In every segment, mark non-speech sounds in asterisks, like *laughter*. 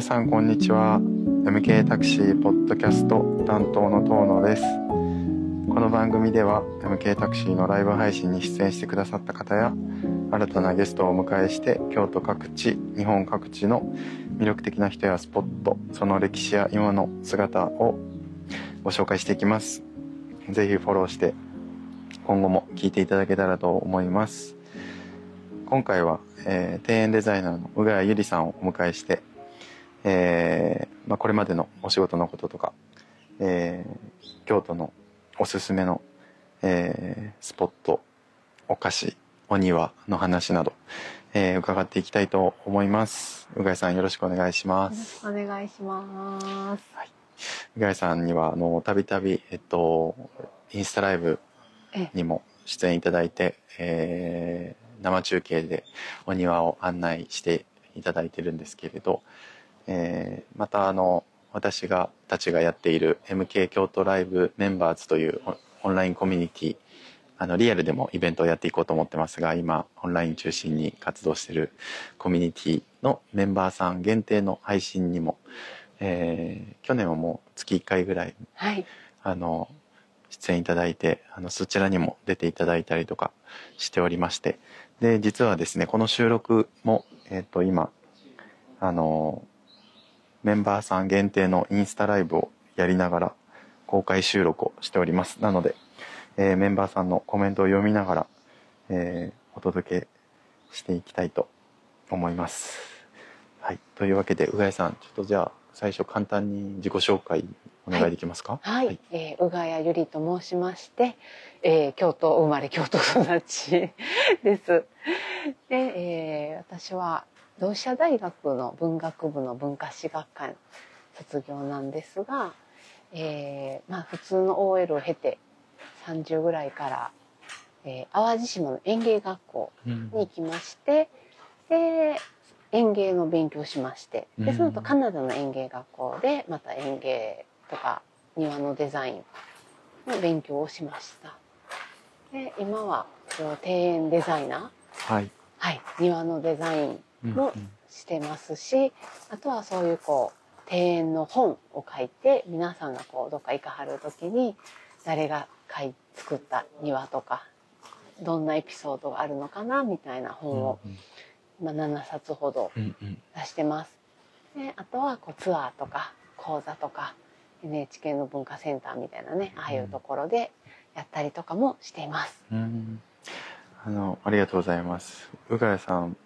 皆さんこんにちは。MK タクシーポッドキャスト担当の遠野です。この番組では MK タクシーのライブ配信に出演してくださった方や新たなゲストをお迎えして京都各地日本各地の魅力的な人やスポットその歴史や今の姿をご紹介していきます。ぜひフォローして今後も聞いていただけたらと思います。今回は、えー、庭園デザイナーの宇賀谷ゆりさんをお迎えして、えーまあ、これまでのお仕事のこととか、えー、京都のおすすめの、えー、スポットお菓子お庭の話など、えー、伺っていきたいと思います。宇賀谷さんよろしくお願いします。お願いします、はい、宇賀谷さんにはあのたびたびえっとインスタライブにも出演いただいて、えー、生中継でお庭を案内していただいてるんですけれど、えー、またあの私がたちがやっている MK 京都ライブメンバーズというオンラインコミュニティあのリアルでもイベントをやっていこうと思ってますが今オンライン中心に活動しているコミュニティのメンバーさん限定の配信にも、えー、去年はもう月1回ぐらい、はい、あの出演いただいてあのそちらにも出ていただいたりとかしておりまして。で実はですねこの収録も、えっ、ー、と今あのメンバーさん限定のインスタライブをやりながら公開収録をしておりますなので、えー、メンバーさんのコメントを読みながら、えー、お届けしていきたいと思います。はい、というわけで宇賀さんちょっとじゃあ最初簡単に自己紹介お願いできますか？はい、はい、えー、宇賀谷ゆりと申しまして、えー、京都生まれ京都育ちです。で、えー、私は同志社大学の文学部の文化史学科卒業なんですが、えー、まあ普通の OL を経て30ぐらいから、えー、淡路島の園芸学校に行きまして、うん、で園芸の勉強しましてでその後カナダの園芸学校でまた園芸とか庭のデザインの勉強をしました。で今は庭園デザイナー、はい、はい、庭のデザインもしてますし、あとはそういうこう庭園の本を書いて皆さんがこうどっか行かはる時に誰が書い作った庭とかどんなエピソードがあるのかなみたいな本を、うんうん、7冊ほど出してます。であとはこうツアーとか講座とか NHK の文化センターみたいなねああいうところでやったりとかもしています。うん、あのありがとうございます。宇賀谷さん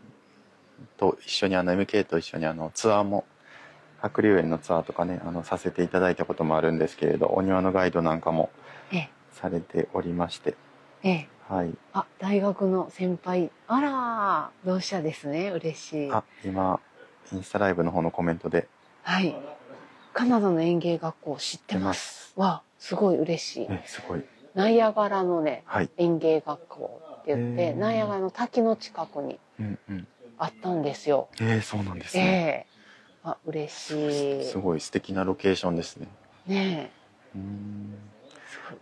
と一緒にあの MK と一緒にあのツアーも白龍園のツアーとかねあのさせていただいたこともあるんですけれどお庭のガイドなんかもされておりまして、ええ、はい。あ大学の先輩あら同志社ですね嬉しい。あ今インスタライブの方のコメントで。はいカナダの園芸学校知ってます。わ、すごい嬉しい。え、すごい。ナイアガラのね、はい、園芸学校って言って、ナイアガラの滝の近くにあったんですよ。えー、そうなんですね。えー、あ、嬉しい。すごい素敵なロケーションですね。ねえ。うん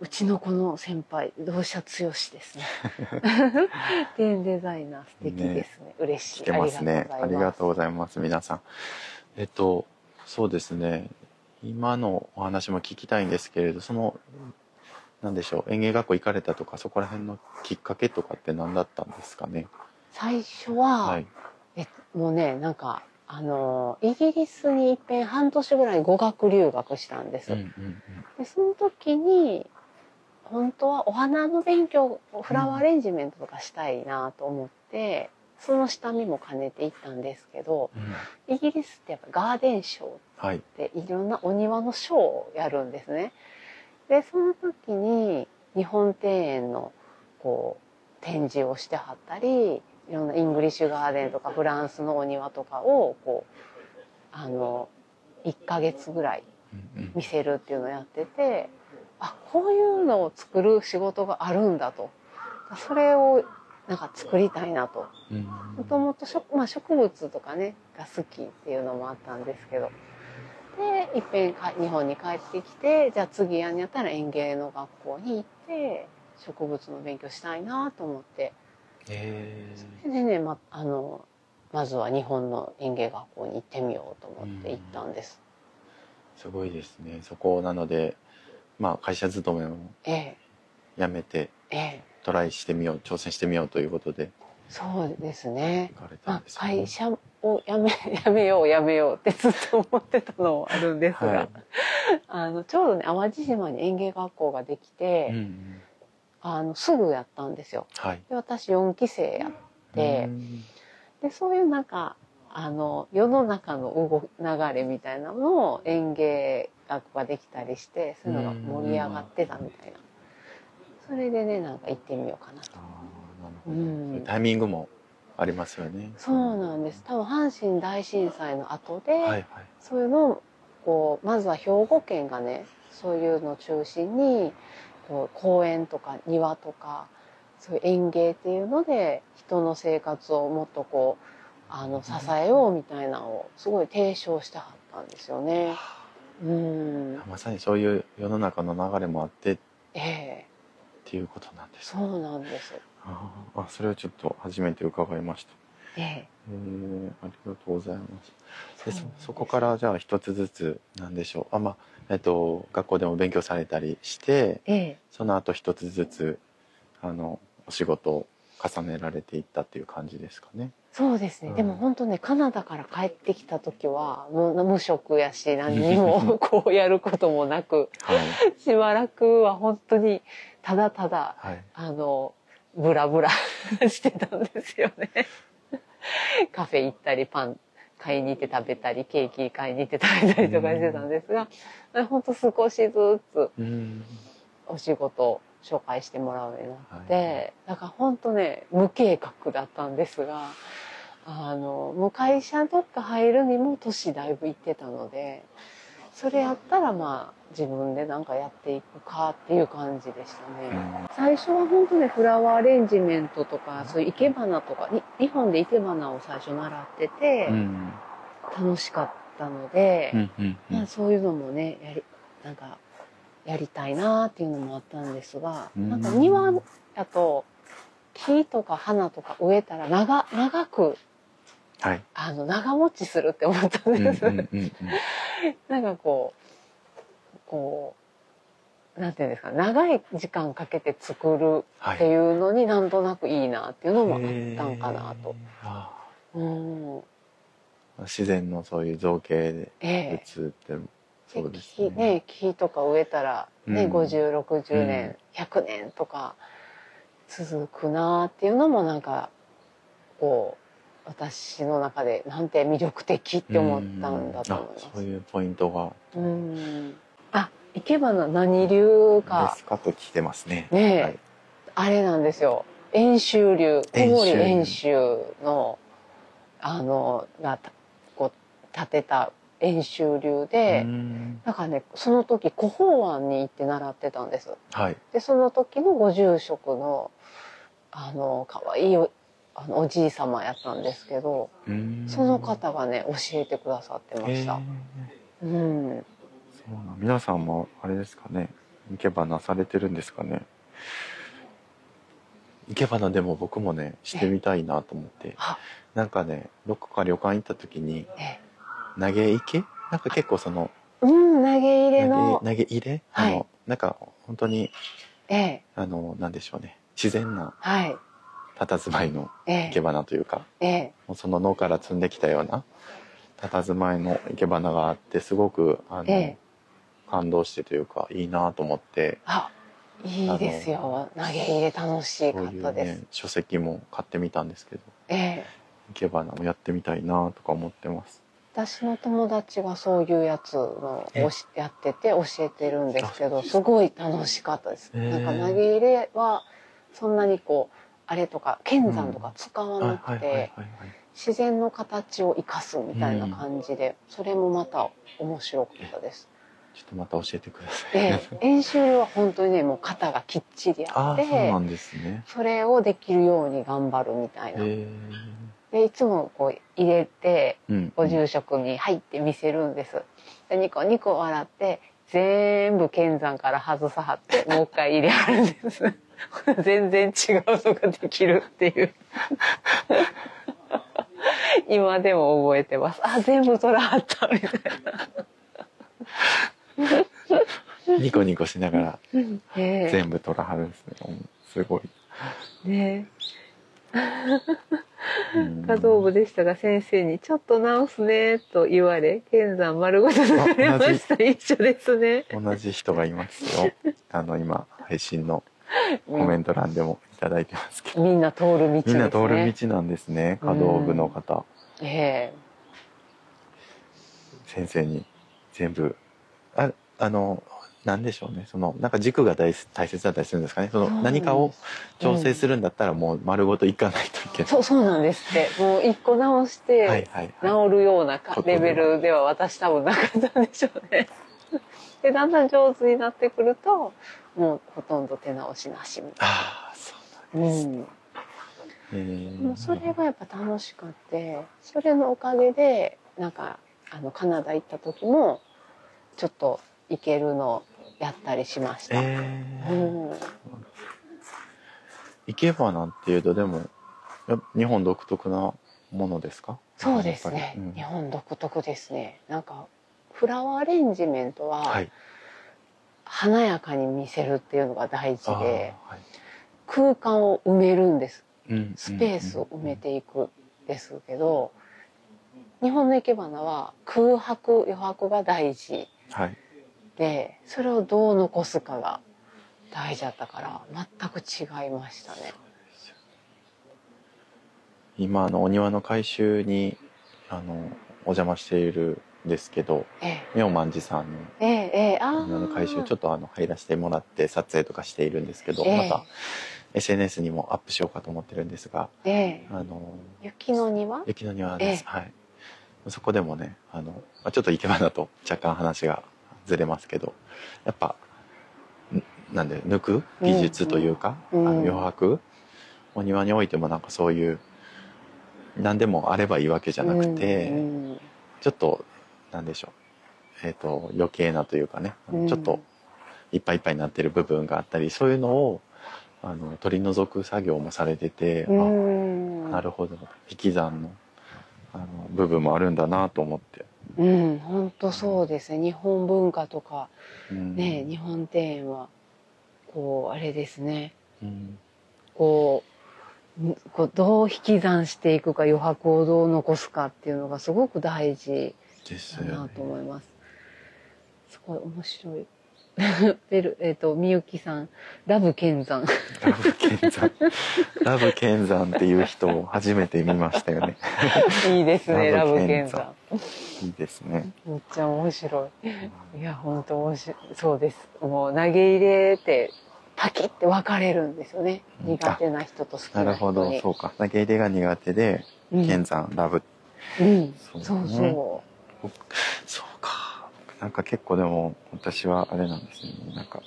うちの子の先輩同社剛ですね。*laughs* テンデザイナー素敵ですね。ね嬉しい。てますね。ありがとうございます。皆さん。えっとそうですね。今のお話も聞きたいんですけれどその何でしょう園芸学校行かれたとかそこら辺のきっかけとかって何だったんですかね？最初は、はい、えもうねなんかあのイギリスにいっぺん半年ぐらい語学留学したんです。うんうんうん、でその時に本当はお花の勉強フラワーアレンジメントとかしたいなと思って、その下見も兼ねていったんですけど、うん、イギリスってやっぱガーデンショーっていろんなお庭のショーをやるんですね。でその時に日本庭園のこう展示をしてはったりいろんなイングリッシュガーデンとかフランスのお庭とかをこうあの1ヶ月ぐらい見せるっていうのをやっててあこういうのを作る仕事があるんだとそれをなんか作りたいなと。もともとまあ、植物とかねが好きっていうのもあったんですけどでいっぺん日本に帰ってきてじゃあ次やんやったら園芸の学校に行って植物の勉強したいなと思って。えー、でね、ま、あのまずは日本の園芸学校に行ってみようと思って行ったんです。すごいですね。そこなので、まあ会社勤めを辞めて、ええ、トライしてみよう、挑戦してみようということで。そうですね。まあ、会社を辞め *laughs* 辞めよう辞めようってずっと思ってたのもあるんですが、ちょうどね淡路島に園芸学校ができて、あのすぐやったんですよ。はい、で私4期生やって、でそういうなんかあの世の中の動流れみたいなのを園芸学ができたりしてそういうのが盛り上がってたみたいなそれでねなんか行ってみようかなと。うん、タイミングもありますよね。そうなんです。多分阪神大震災の後で、はいはい、そういうのをこうまずは兵庫県がねそういうのを中心にこう公園とか庭とかそういう園芸っていうので人の生活をもっとこうあの支えようみたいなのをすごい提唱してはったんですよね。うん、まさにそういう世の中の流れもあって、ええっていうことなんです、ね、そうなんです。ああそれをちょっと初めて伺いました。ええ。ありがとうございます。でそそこからじゃあ一つずつなんでしょう。あまあえっと学校でも勉強されたりして、ええ、その後一つずつあのお仕事を重ねられていったっていう感じですかね。そうですね、うん、でも本当ねカナダから帰ってきた時はもう無職やし何にも *laughs* こうやることもなく、はい、しばらくは本当にただただ、はい、あのブラブラ *laughs* してたんですよね。*laughs* カフェ行ったりパン買いに行って食べたりケーキ買いに行って食べたりとかしてたんですが、本当少しずつお仕事紹介してもらうようになって、はい、だから本当ね無計画だったんですがあのもう会社どっか入るにも年だいぶ行ってたのでそれやったらまあ自分で何かやっていくかっていう感じでしたね。最初は本当ねフラワーアレンジメントとかそういう生け花とか日本で生け花を最初習ってて、楽しかったので、まあ、そういうのもねやりなんかやりたいなっていうのもあったんですが、なんか庭だと木とか花とか植えたら長長く、はい、あの長持ちするって思ったんです。*laughs* なんかこうこうなんていうんですか長い時間かけて作るっていうのになんとなくいいなっていうのもあったんかなと。うん、自然のそういう造形で打つってそうですね。ね木とか植えたらね、うん、5060年、うん、100年とか続くなっていうのもなんかこう私の中でなんて魅力的って思ったんだと思います。そういうポイントが。うん。あ、生け花何流か。ですかと聞いてますね。ね、はい、あれなんですよ。遠州流、小森遠州のあのがこう建てた演習流でだからねその時古法庵に行って習ってたんです。はい、でその時のご住職のあの可愛いおじい様やったんですけどその方がね教えてくださってました。うん、そうな皆さんもあれですかね。生け花されてるんですかね。生け花でも僕もねしてみたいなと思って。なんかねどこか旅館行った時に投げ池なんか結構そのうん投げ入れの。投げ入れ、はい、あのなんか本当にええ。あのなんでしょうね。自然な。はい佇まいの生け花というか、ええ、その野から摘んできたような佇まいの生け花があってすごくあの、ええ、感動してというかいいなと思ってあいいですよ。投げ入れ楽しかったです、ね、書籍も買ってみたんですけど、ええ、生け花もやってみたいなとか思ってます。私の友達がそういうやつのをやってて教えてるんですけどすごい楽しかったです。なんか投げ入れはそんなにこうあれとか剣山とか使わなくて自然の形を生かすみたいな感じでそれもまた面白かったです。ちょっとまた教えてください。で、演習は本当にね、もう型がきっちりあって、そうなんですね。それをできるように頑張るみたいな。でいつもこう入れて、ご住職に入って見せるんです。でニコニコ笑って全部剣山から外さはってもう一回入れはるんです。*laughs* 全然違うのができるっていう。*laughs* 今でも覚えてます。あ、全部取らはった、みたいな。ニコニコしながら、全部取らはるんですね。すごい。ね。華道部でしたが先生に「ちょっと直すね」と言われ剣山丸ごとれました。一緒ですね。同じ人がいますよ。あの今配信のコメント欄でもいただいてますけど、みんな通る道、ね、みんな通る道なんですね華道部の方、ええ。先生に全部ああのなんでしょうね。そのなんか軸が大大切だったりするんですかね。その何かを調整するんだったらもう丸ごといかないといけない、そうそうなんですって。もう一個直して治るようなレベルでは私多分なかったんでしょうね。でだんだん上手になってくるともうほとんど手直しなしみたいな。ああそうなんです、うん。えー、それがやっぱ楽しくてそれのおかげでなんかあのカナダ行った時もちょっと行けるのやったりしました。えー、うん、生け花っていうとでも日本独特なものですか？そうですね、うん、日本独特ですね。なんかフラワーアレンジメントは、華やかに見せるっていうのが大事で、はい、空間を埋めるんです、うん、スペースを埋めていくですけど、日本の生け花は空白余白が大事、はい、でそれをどう残すかが大事だったから全く違いましたね。今のお庭の改修にあのお邪魔しているんですけど、ええ、妙万寺さんの,、ええあの改修ちょっとあの入らせてもらって撮影とかしているんですけど、え、また SNS にもアップしようかと思ってるんですが、えあの雪の庭？雪の庭です、はい。そこでもねあの、まあ、ちょっと生け花と若干話がずれますけどやっぱなんで抜く？技術というか、うん、あの余白？お庭においてもなんかそういう何でもあればいいわけじゃなくて、うん、ちょっとなんでしょう、えーと、余計なというかね、うん、ちょっといっぱいいっぱいになってる部分があったりそういうのをあの取り除く作業もされてて、あなるほど。引き算のあの部分もあるんだなと思って。うん、本当そうですね。日本文化とか、うん、ね、日本庭園は、こう、あれですね。うん、こう、こうどう引き算していくか余白をどう残すかっていうのがすごく大事だなと思います。すごい面白い。*laughs* ベル、えっ、ー、と、みゆきさん、ラブ剣山。ラブ剣山。ラブ剣山っていう人を初めて見ましたよね。*laughs* いいですね、ラブ剣山。いいですね。めっちゃ面白い。いや、本当面白い。そうです。もう投げ入れて、パキって分かれるんですよね。苦手な人と好きななるほど、そうか。投げ入れが苦手で、剣山、ラブ。うん、そうそう。そうか。なんか結構でも、私はあれなんですね。なんか、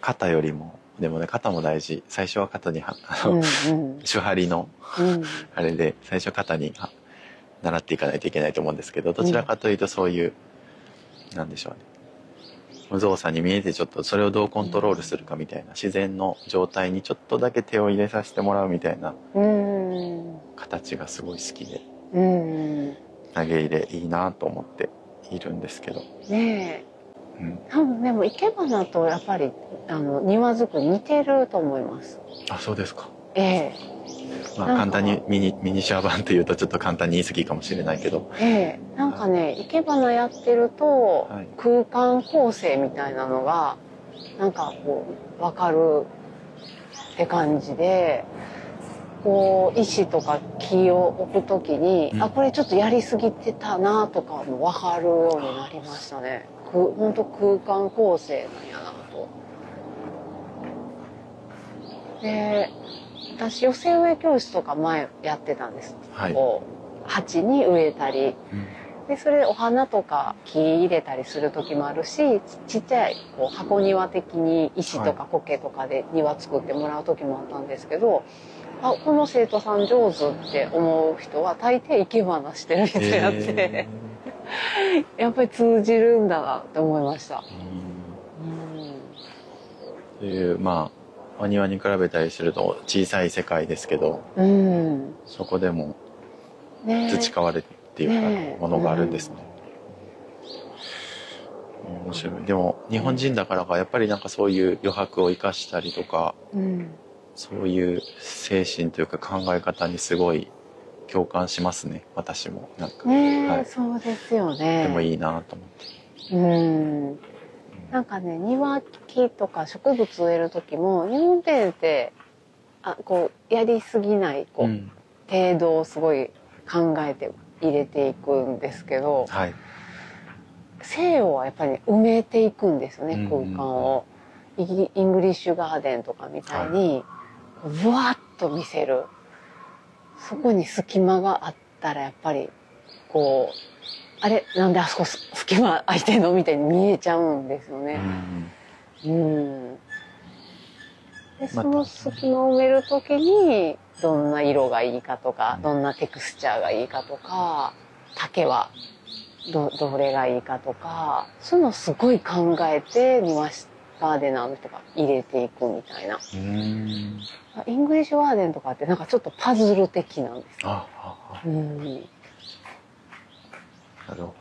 肩よりも、でもね、肩も大事。最初は肩に、あの、うんうん、手張りの、うん、あれで、最初肩に習っていかないといけないと思うんですけどどちらかというとそういう、うん、なんでしょうね無造作に見えてちょっとそれをどうコントロールするかみたいな自然の状態にちょっとだけ手を入れさせてもらうみたいな形がすごい好きで投げ入れいいなと思っているんですけど。ねえ、うん、多分でも生け花とやっぱりあの庭作り似てると思います。あそうですか。ええ。まあ、簡単にミニミニシュア版というとちょっと簡単に言い過ぎかもしれないけど、ええ、なんかね生け花やってると、空間構成みたいなのがなんかこう分かるって感じでこう石とか木を置く時に、うん、あこれちょっとやりすぎてたなとかも分かるようになりましたね。本当空間構成なんやなと。で私寄せ植え教室とか前やってたんです、はい、こう鉢に植えたり、うん、でそれでお花とか木入れたりする時もあるしちっちゃいこう箱庭的に石とか苔とかで庭作ってもらう時もあったんですけど、はい、あこの生徒さん上手って思う人は大抵生け花してる人やって、えー、やっぱり通じるんだなって思いました。うん、いうまあお庭に比べたりすると小さい世界ですけど、うん、そこでも培われてっていうか、ものがあるんですね。面白い。でも、日本人だからか、やっぱりなんかそういう余白を生かしたりとか、うん、そういう精神というか考え方にすごい共感しますね、私も。なんか。ね、はい、そうですよね。でもいいなと思って。うん。なんかね、庭木とか植物植える時も、日本庭園って、あ、こう、やりすぎない、こう、うん、程度をすごい考えて入れていくんですけど、はい、西洋はやっぱり、ね、埋めていくんですよね、空間を。イングリッシュガーデンとかみたいに、ぶわっと見せる。そこに隙間があったらやっぱり、こう、あれ？なんであそこ隙間空いてんの？みたいに見えちゃうんですよね。うん。で、その隙間を埋めるときに、どんな色がいいかとか、どんなテクスチャーがいいかとか、竹はど、どれがいいかとか、そういうのをすごい考えて、庭ガーデナーの人が入れていくみたいな。イングリッシュガーデンとかってなんかちょっとパズル的なんですよ。うん、なるほど。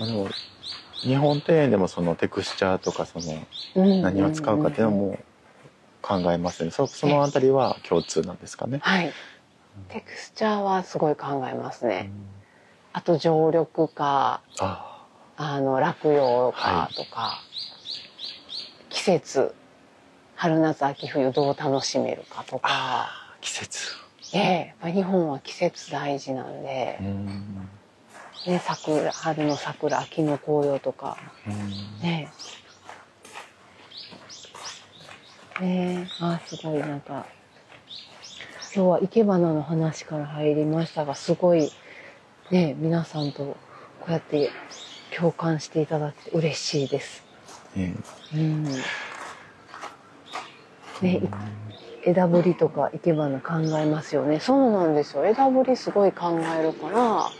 あの日本庭園でもそのテクスチャーとかその何を使うかっていうのも考えますね。そそのあたりは共通なんですかね？はい。テクスチャーはすごい考えますね。あと常緑か、ああの落葉かとか、はい、季節春夏秋冬どう楽しめるかとか。季節。ええ日本は季節大事なんで。んね、桜春の桜秋の紅葉とか。ねねあすごいなんか今日は生け花の話から入りましたがすごいね皆さんとこうやって共感していただいて嬉しいです。うんね、枝ぶりとか生け花考えますよね。そうなんですよ。枝ぶりすごい考えるから、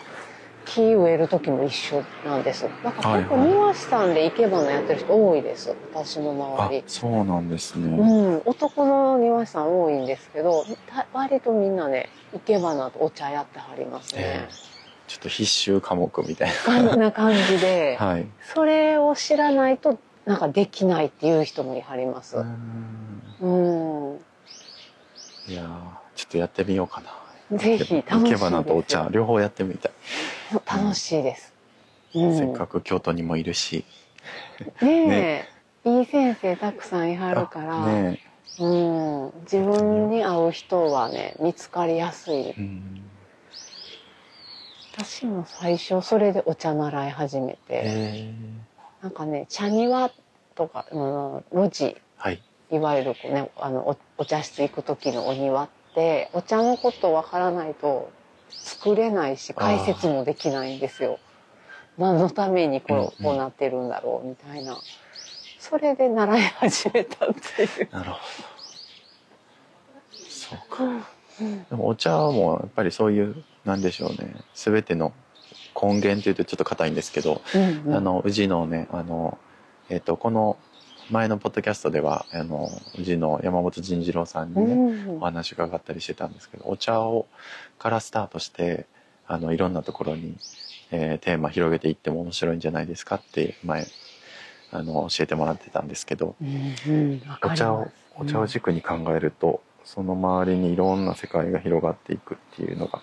木植える時も一緒なんです。だから結構庭師さんで生け花やってる人多いです。私の周り。そうなんですね。うん。男の庭師さん多いんですけど、割とみんなね、生け花とお茶やってはりますね。えーちょっと必修科目みたいな。な感じで、*laughs* はい、それを知らないとなんかできないっていう人もいはります。うん。いやちょっとやってみようかな。ぜひ楽しいですよ。とお茶両方やってみたい。楽しいです。うん、せっかく京都にもいるし。ねね。いい先生たくさんいはるから、ね、うん、自分に合う人はね見つかりやすい。うん。私も最初それでお茶習い始めて、なんかね茶庭とか、うん、路地、はい、いわゆるこう、ね、あのおお茶室行く時のお庭ってお茶のことわからないと作れないし解説もできないんですよ。何のためにこう,、こうなってるんだろうみたいな。それで習い始めたっていう。なるほど。そうか。うん、でもお茶もやっぱりそういうなんでしょうね全ての根源というとちょっと硬いんですけど、うんうん、あの宇治のねあの、えっ、ー、とこの前のポッドキャストではあの宇治の山本仁次郎さんにね、うん、お話伺ったりしてたんですけどお茶をからスタートしてあのいろんなところに、えー、テーマ広げていっても面白いんじゃないですかって前あの教えてもらってたんですけど、うんうん、お茶をお茶を軸に考えると、その周りにいろんな世界が広がっていくっていうのが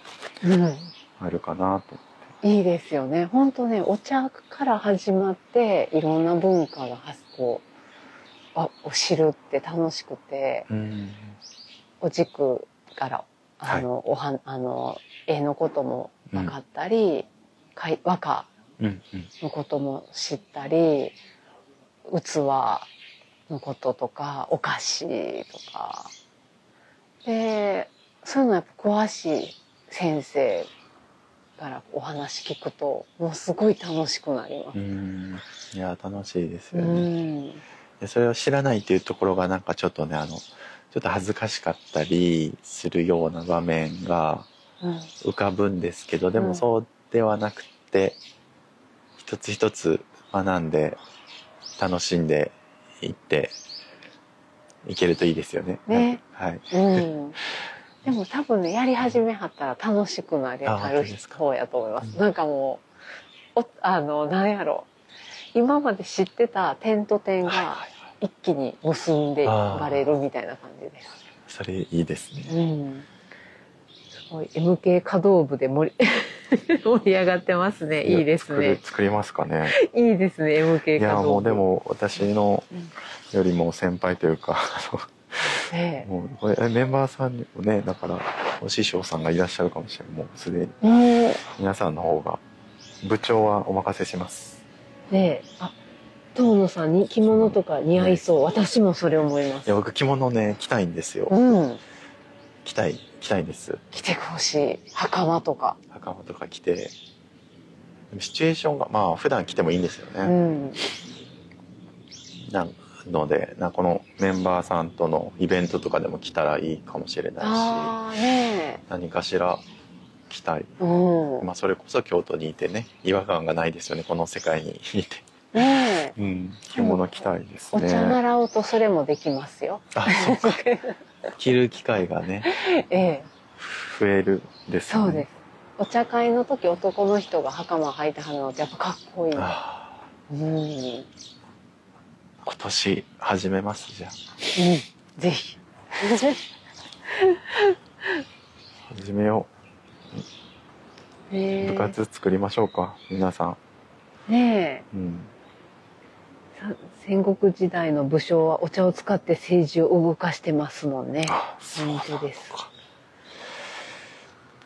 あるかなと、うん、いいですよね。本当ねお茶から始まっていろんな文化がこうあを知るって楽しくて、うん、お軸からあの、はい、おはあの絵のことも分かったり、うん、和歌のことも知ったり、器のこととかお菓子とか。でそういうのやっぱ詳しい先生からお話聞くともうすごい楽しくなります。いや楽しいですよね。でそれを知らないっていうところがなんかちょっとねあのちょっと恥ずかしかったりするような場面が浮かぶんですけど、うん、でもそうではなくて、一つ一つ学んで楽しんでいっていけるといいですよね。ね。はい。うん。でも多分ねやり始めはったら楽しくなりはる方やと思います。なんかもうおあの何やろ今まで知ってた点と点が一気に結んでばれるみたいな感じです。それいいですね。うん。すごい MK 可動部で盛り *laughs* 盛り上がってますね。いいですね。作りますかね。いいですね。MK 可動部。いやもうでも私のよりも先輩というか、ええ、*laughs* もうこれメンバーさんにもねだからお師匠さんがいらっしゃるかもしれないもうすでに、皆さんの方が部長はお任せします。ねあ遠野さんに着物とか似合いそう、ね、私もそれ思います。いや僕着物ね着たいんですよ、うん、着たい着たいんです。着てほしい。袴とか。袴とか着て。シチュエーションがまあ普段着てもいいんですよね、うん、なのでなこのメンバーさんとのイベントとかでも着たらいいかもしれないし、ね、何かしら着たい、うん、まあそれこそ京都にいてね違和感がないですよねこの世界にいて。ねえ。うん、着物着たいですね。お茶習うとそれもできますよ。あ、そうか。*laughs* 着る機会がね。ええ。増えるですね。そうです。お茶会の時男の人が袴履いてはるのってやっぱかっこいい。うん。今年始めますじゃあ。うん。ぜひ。*laughs* 始めよう。部活作りましょうか皆さん。ねえ。うん。戦国時代の武将はお茶を使って政治を動かしてますもんね。本当です。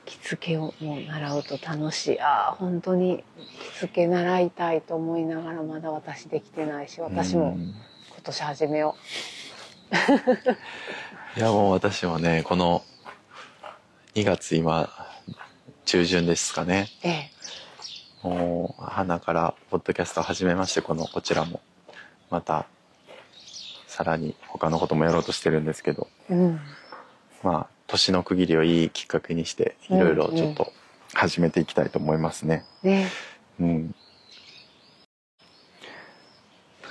着付けをもう習うと楽しい。ああ、本当に着付け習いたいと思いながらまだ私できてないし、私も今年始めよう。*laughs* いやもう私もね、この2月今中旬ですかね。ええ。もう花からポッドキャストを始めましてこのこちらも。またさらに他のこともやろうとしてるんですけど、うん、まあ年の区切りをいいきっかけにしていろいろちょっと始めていきたいと思いますね。ね。うん、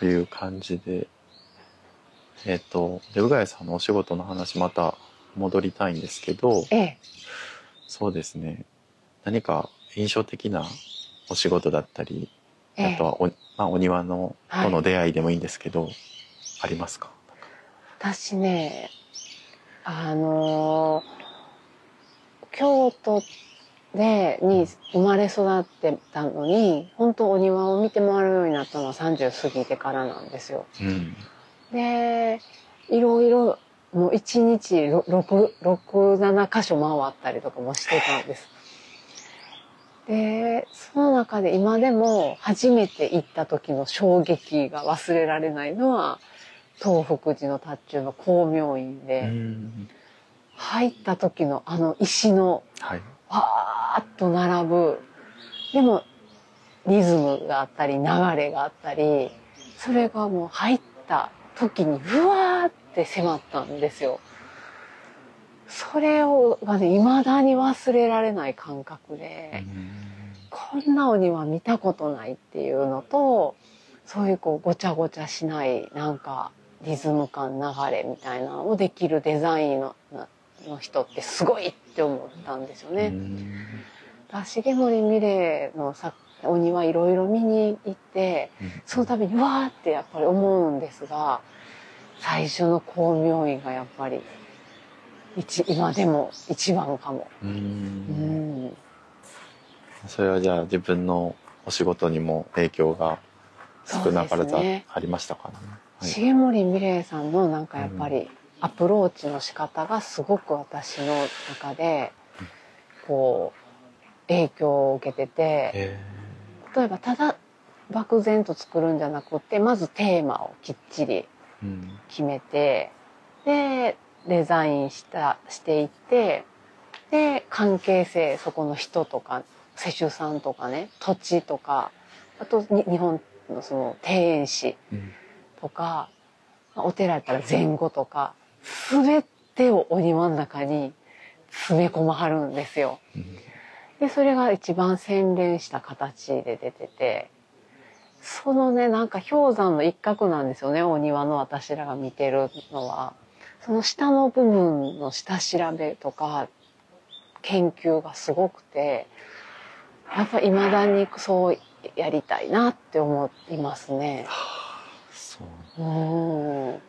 という感じでえっ、ー、とでうがやさんのお仕事の話また戻りたいんですけど、ええ、そうですね何か印象的なお仕事だったりあとはお,、まあ、お庭のとの出会いでもいいんですけど、はい、ありますか？私ねあの京都でに生まれ育ってたのに本当お庭を見て回るようになったのは30過ぎてからなんですよ。うん、でいろいろもう1日67箇所回ったりとかもしてたんです。で、その中で今でも初めて行った時の衝撃が忘れられないのは、東福寺の達中の光明院で、入った時のあの石の、わーっと並ぶ、でもリズムがあったり流れがあったり、それがもう入った時にふわーって迫ったんですよ。それをがね、未だに忘れられない感覚で、こんなお庭見たことないっていうのと、そういうこうごちゃごちゃしないなんかリズム感流れみたいなのをできるデザインのの人ってすごいって思ったんですよね。重森美玲のさお庭いろいろ見に行って、その度にわーってやっぱり思うんですが、最初の光明院がやっぱり一今でも一番かも。うんそれはじゃあ自分のお仕事にも影響が少なからずありましたかね。重森美玲さんのなんかやっぱりアプローチの仕方がすごく私の中でこう影響を受けてて例えばただ漠然と作るんじゃなくてまずテーマをきっちり決めて、でデザインしたしていってで関係性そこの人とか世主さんとかね土地とかあと日本のその庭園史とか、うん、お寺やったら前後とか全てをお庭の中に詰め込まはるんですよ。うん、でそれが一番洗練した形で出ててそのねなんか氷山の一角なんですよねお庭の私らが見てるのは。その下の部分の下調べとか研究がすごくてやっぱいまだにそうやりたいなって思いますね。はあ、そううん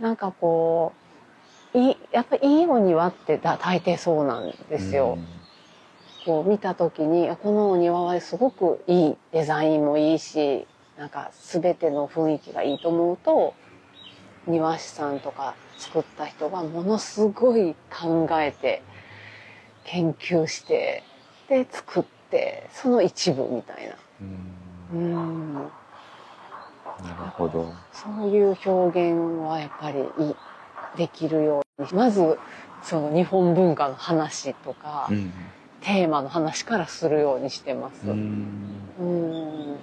なんかこういやっぱりいいお庭って大抵そうなんですよ。こう見た時にこのお庭はすごくいいデザインもいいしなんか全ての雰囲気がいいと思うと庭師さんとか作った人がものすごい考えて研究してで作ってその一部みたいな。うん。なるほど。そういう表現はやっぱりできるように。まずその日本文化の話とか、うん、テーマの話からするようにしてます。うん。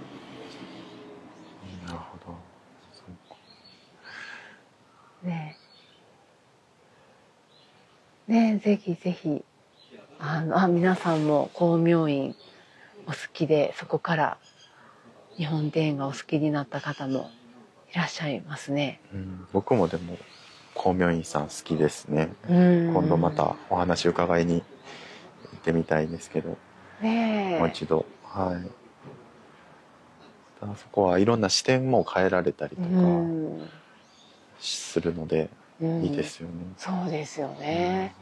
ね。ねぜひぜひあのあ皆さんも光明院お好きでそこから日本庭園がお好きになった方もいらっしゃいますね。うん、僕もでも光明院さん好きですね。今度またお話伺いに行ってみたいんですけど、ね、もう一度はい。そこはいろんな視点も変えられたりとか。するので、いいですよね、そうですよね、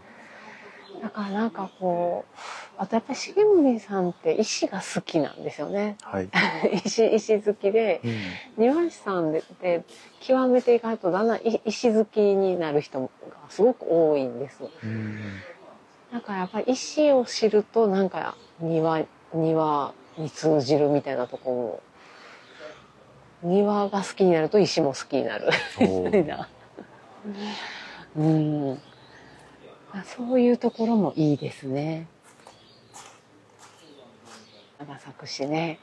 だからなんかこうあとやっぱり重森さんって石が好きなんですよね。はい、*laughs* 石石好きで、うん、庭師さんでで極めていかないとだんだん石好きになる人がすごく多いんです。うん、だからやっぱり石を知るとなんか庭庭に通じるみたいなところも庭が好きになると石も好きになる *laughs* みたいな。うん。そういうところもいいですね。長作詞ね。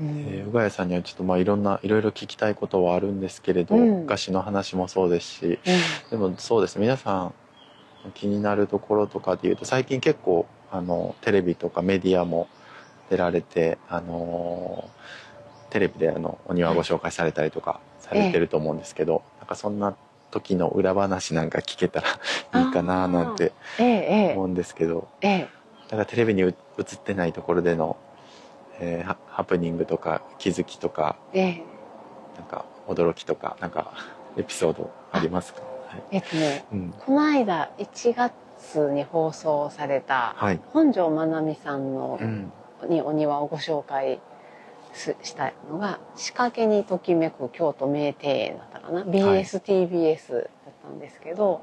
うん、えー、さんにはちょっとまあいろんないろいろ聞きたいことはあるんですけれど、うん、菓子の話もそうですし、うん、でもそうです皆さん気になるところとかでいうと最近結構あのテレビとかメディアも出られてあのテレビであのお庭ご紹介されたりとかされてると思うんですけど、ええ、なんかそんな時の裏話なんか聞けたら *laughs* いいかななんて思うんですけど、ええ、だからテレビに映ってないところでの、えー、ハプニングとか気づきとか、ええ、なんか驚きとかなんかエピソードありますか、はい、えっとね、うん、この間1月に放送された、はい、本庄まなみさんの、うん、にお庭をご紹介したのが「仕掛けにときめく京都名庭園」だったかな BSTBS だったんですけど、は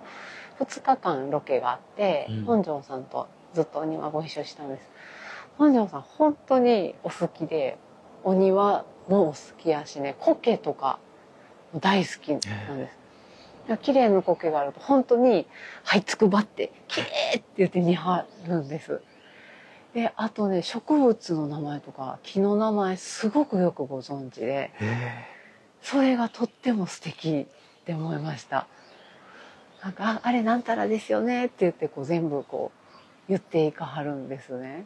い、2日間ロケがあって、うん、本庄さんとずっとお庭ご一緒したんです。本庄さん本当にお好きでお庭もお好きやしね苔とか大好きなんです。綺麗な苔があると本当に這いつくばって「綺麗って言って見張るんです。であとね植物の名前とか木の名前すごくよくご存知でそれがとっても素敵って思いました。なんか「あれなんたらですよね」って言ってこう全部こう言っていかはるんですね。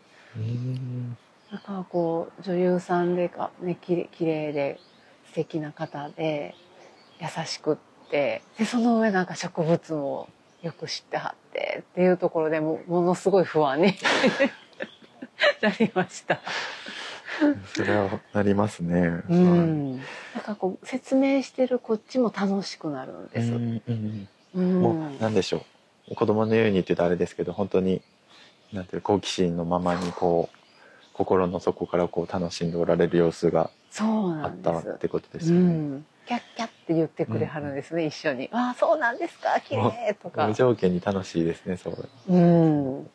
だからこう女優さんでか、ね、きれきれいで素敵な方で優しくってでその上なんか植物もよく知ってはってっていうところでもものすごい不安に *laughs* なりました。それはなりますね。うん。なんかこう説明してるこっちも楽しくなるんです。うんうん、もうなんでしょう。子供のように言ってたあれですけど、本当になんていう好奇心のままにこう心の底からこう楽しんでおられる様子があったってことですよね。うん、キャッキャって言ってくれはるんですね、うん、一緒に。ああ、そうなんですか、綺麗とか。無条件に楽しいですね、そう。うん。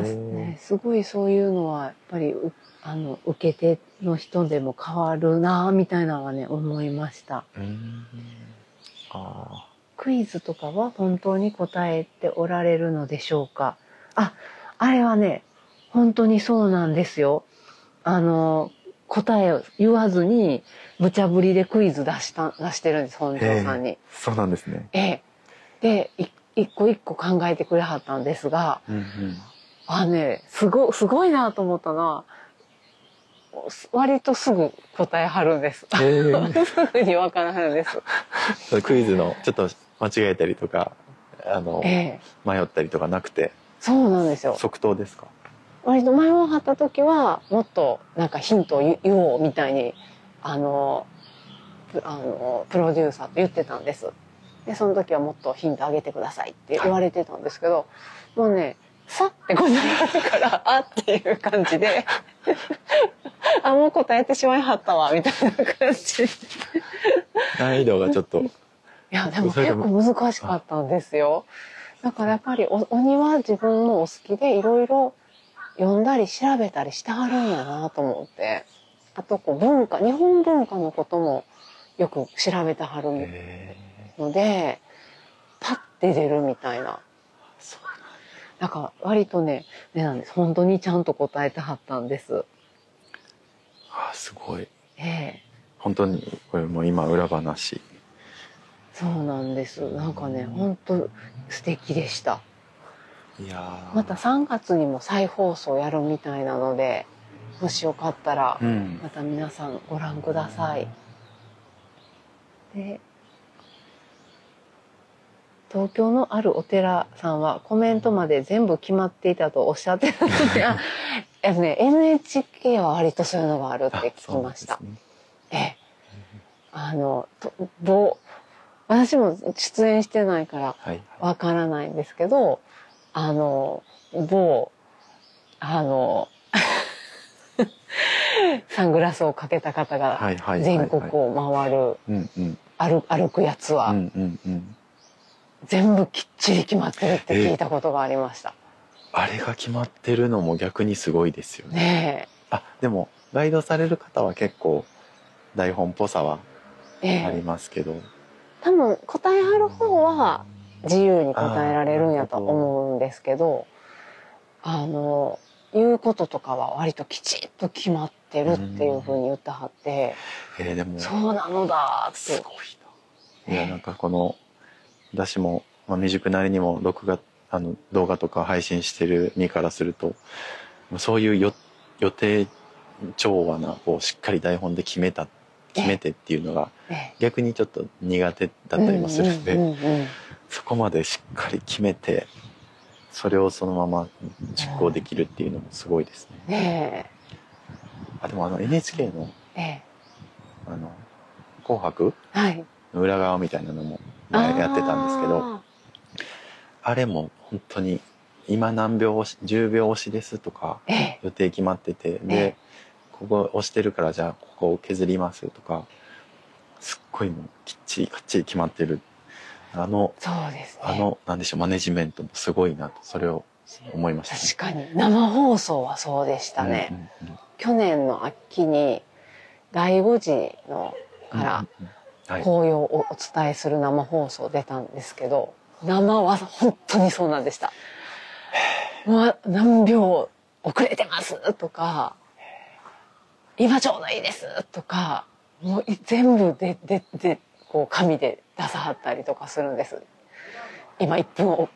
ね、すごいそういうのはやっぱりあの受け手の人でも変わるなみたいなのはね思いました。あクイズとかは本当に答えておられるのでしょうか？ああれはね本当にそうなんですよ。あの答えを言わずに無茶ぶりでクイズ出した出してるんです本庄さんに。そうなんですね。ええ。で一個一個考えてくれはったんですが、うんうんあねすごすごいなと思ったのは割とすぐ答えはるんです。*laughs* すぐにわからはるんです。*laughs* クイズのちょっと間違えたりとかあの、えー、迷ったりとかなくてそうなんですよ即答ですか？割と前を張った時はもっとなんかヒントを言おうみたいにあのあのプロデューサーと言ってたんです。でその時はもっとヒントあげてくださいって言われてたんですけど、もうねさって答えられてから *laughs* あっていう感じで。あもう答えてしまいはったわみたいな感じ。難易度がちょっと。いやでも結構難しかったんですよ。だからやっぱりお鬼は自分もお好きでいろいろ読んだり調べたりしてはるんやなと思って。あとこう文化、日本文化のこともよく調べてはるので、パッて出るみたいな。なんか割とね、ねなんです。本当にちゃんと答えてはったんです。あすごい。ええ本当にこれも今裏話。そうなんです。なんかね、本当素敵でした。いやまた3月にも再放送やるみたいなのでもしよかったらまた皆さんご覧ください。で東京のあるお寺さんはコメントまで全部決まっていたとおっしゃってたので *laughs* あえね NHK は割とそういうのがあるって聞きました。ね、えあのと私も出演してないからわからないんですけど、はいあの、某、あの、*laughs* サングラスをかけた方が全国を回る、歩歩くやつは、全部きっちり決まってるって聞いたことがありました。あれが決まってるのも逆にすごいですよね。ねあでもガイドされる方は結構台本っぽさはありますけど、え多分答えある方は自由に答えられるんやと思うんですけどあの言うこととかは割ときちっと決まってるっていうふうに言ってはって、えー、でもそうなのだって。すごいな。いやなんかこの私も、まあ、未熟なりにも録画あの動画とか配信してる身からするとそういうよ予定調和なこうしっかり台本で決めた決めてっていうのが逆にちょっと苦手だったりもするんでそこまでしっかり決めてそれをそのまま実行できるっていうのもすごいですね。ねあでもあの NHK の,、えあの「紅白」の裏側みたいなのもやってたんですけどあれも本当に今何秒押し10秒押しですとか予定決まってて、でここ押してるからじゃあここを削りますとかすっごいもうきっちりかっちり決まってる。あの、そうです、ね、あの、なんでしょう、マネジメントもすごいなと、それを思いました、ね、確かに。生放送はそうでしたね。うんうんうん、去年の秋に、第5時のから紅葉をお伝えする生放送出たんですけど、生は本当にそうなんでした。まあ、何秒遅れてますとか、今ちょうどいいですとか、もう全部で、で、で、こう紙で出さはったりとかするんです。今1分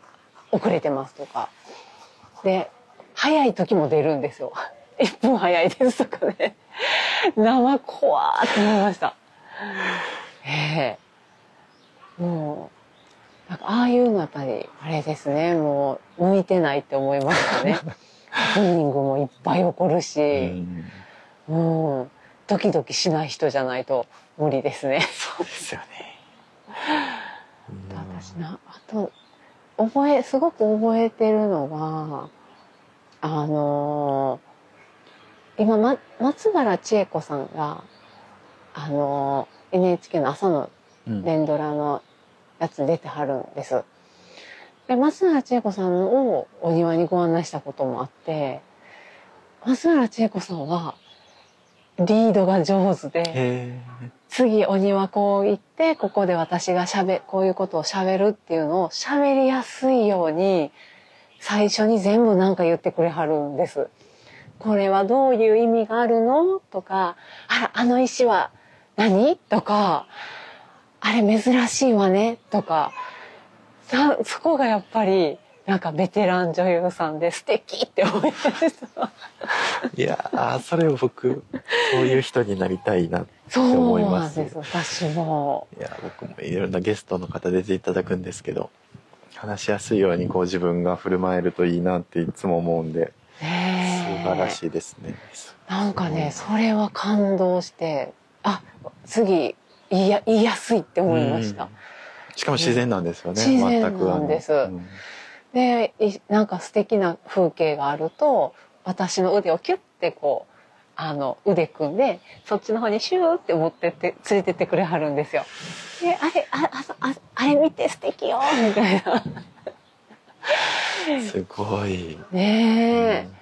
遅れてますとか。で、早い時も出るんですよ。*laughs* 1分早いですとかね。生怖ーって思いました。ええー、もう、なんかああいうのやっぱり、あれですね、もう向いてないって思いましたね。*laughs* ハプニングもいっぱい起こるし、うん、ドキドキしない人じゃないと無理ですね。そうですよね。私なあと覚えすごく覚えてるのがあのー、今、ま、松原千恵子さんがあのー、NHK の朝の連ドラのやつ出てはるんです。で松原千恵子さんをお庭にご案内したこともあって松原千恵子さんはリードが上手で次お庭こう行ってここで私がしゃべこういうことをしゃべるっていうのをしゃべりやすいように最初に全部なんか言ってくれはるんです。これはどういう意味があるの？とか、あら、あの石は何？とか、あれ珍しいわね？とか、そこがやっぱりなんかベテラン女優さんで素敵って思いました。いやそれを僕そういう人になりたいなって思います。そうなんです私も。いや僕もいろんなゲストの方出ていただくんですけど話しやすいようにこう自分が振る舞えるといいなっていつも思うんで素晴らしいですね。なんかねそれは感動してあ次言いや言いやすいって思いました、しかも自然なんですよね。自然なんです、うん。でなんか素敵な風景があると私の腕をキュッてこうあの腕組んでそっちの方にシューって持ってって連れてってくれはるんですよ。であれあああれ見て素敵よみたいな。すごい。ねえ、うん、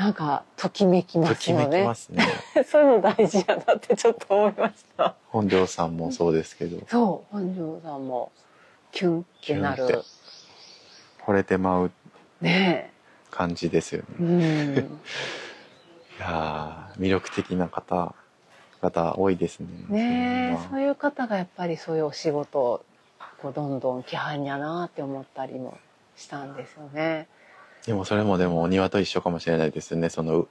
なんかときめきますよね。ね。*laughs* そういうの大事やなってちょっと思いました。本庄さんもそうですけど。そう本庄さんもキュンってなる。惚れてまうね感じですよね。うん、*laughs* いや魅力的な方方多いですね。ねそういう方がやっぱりそういうお仕事をこうどんどん規範やなって思ったりもしたんですよね。でもそれもでもお庭と一緒かもしれないですね。その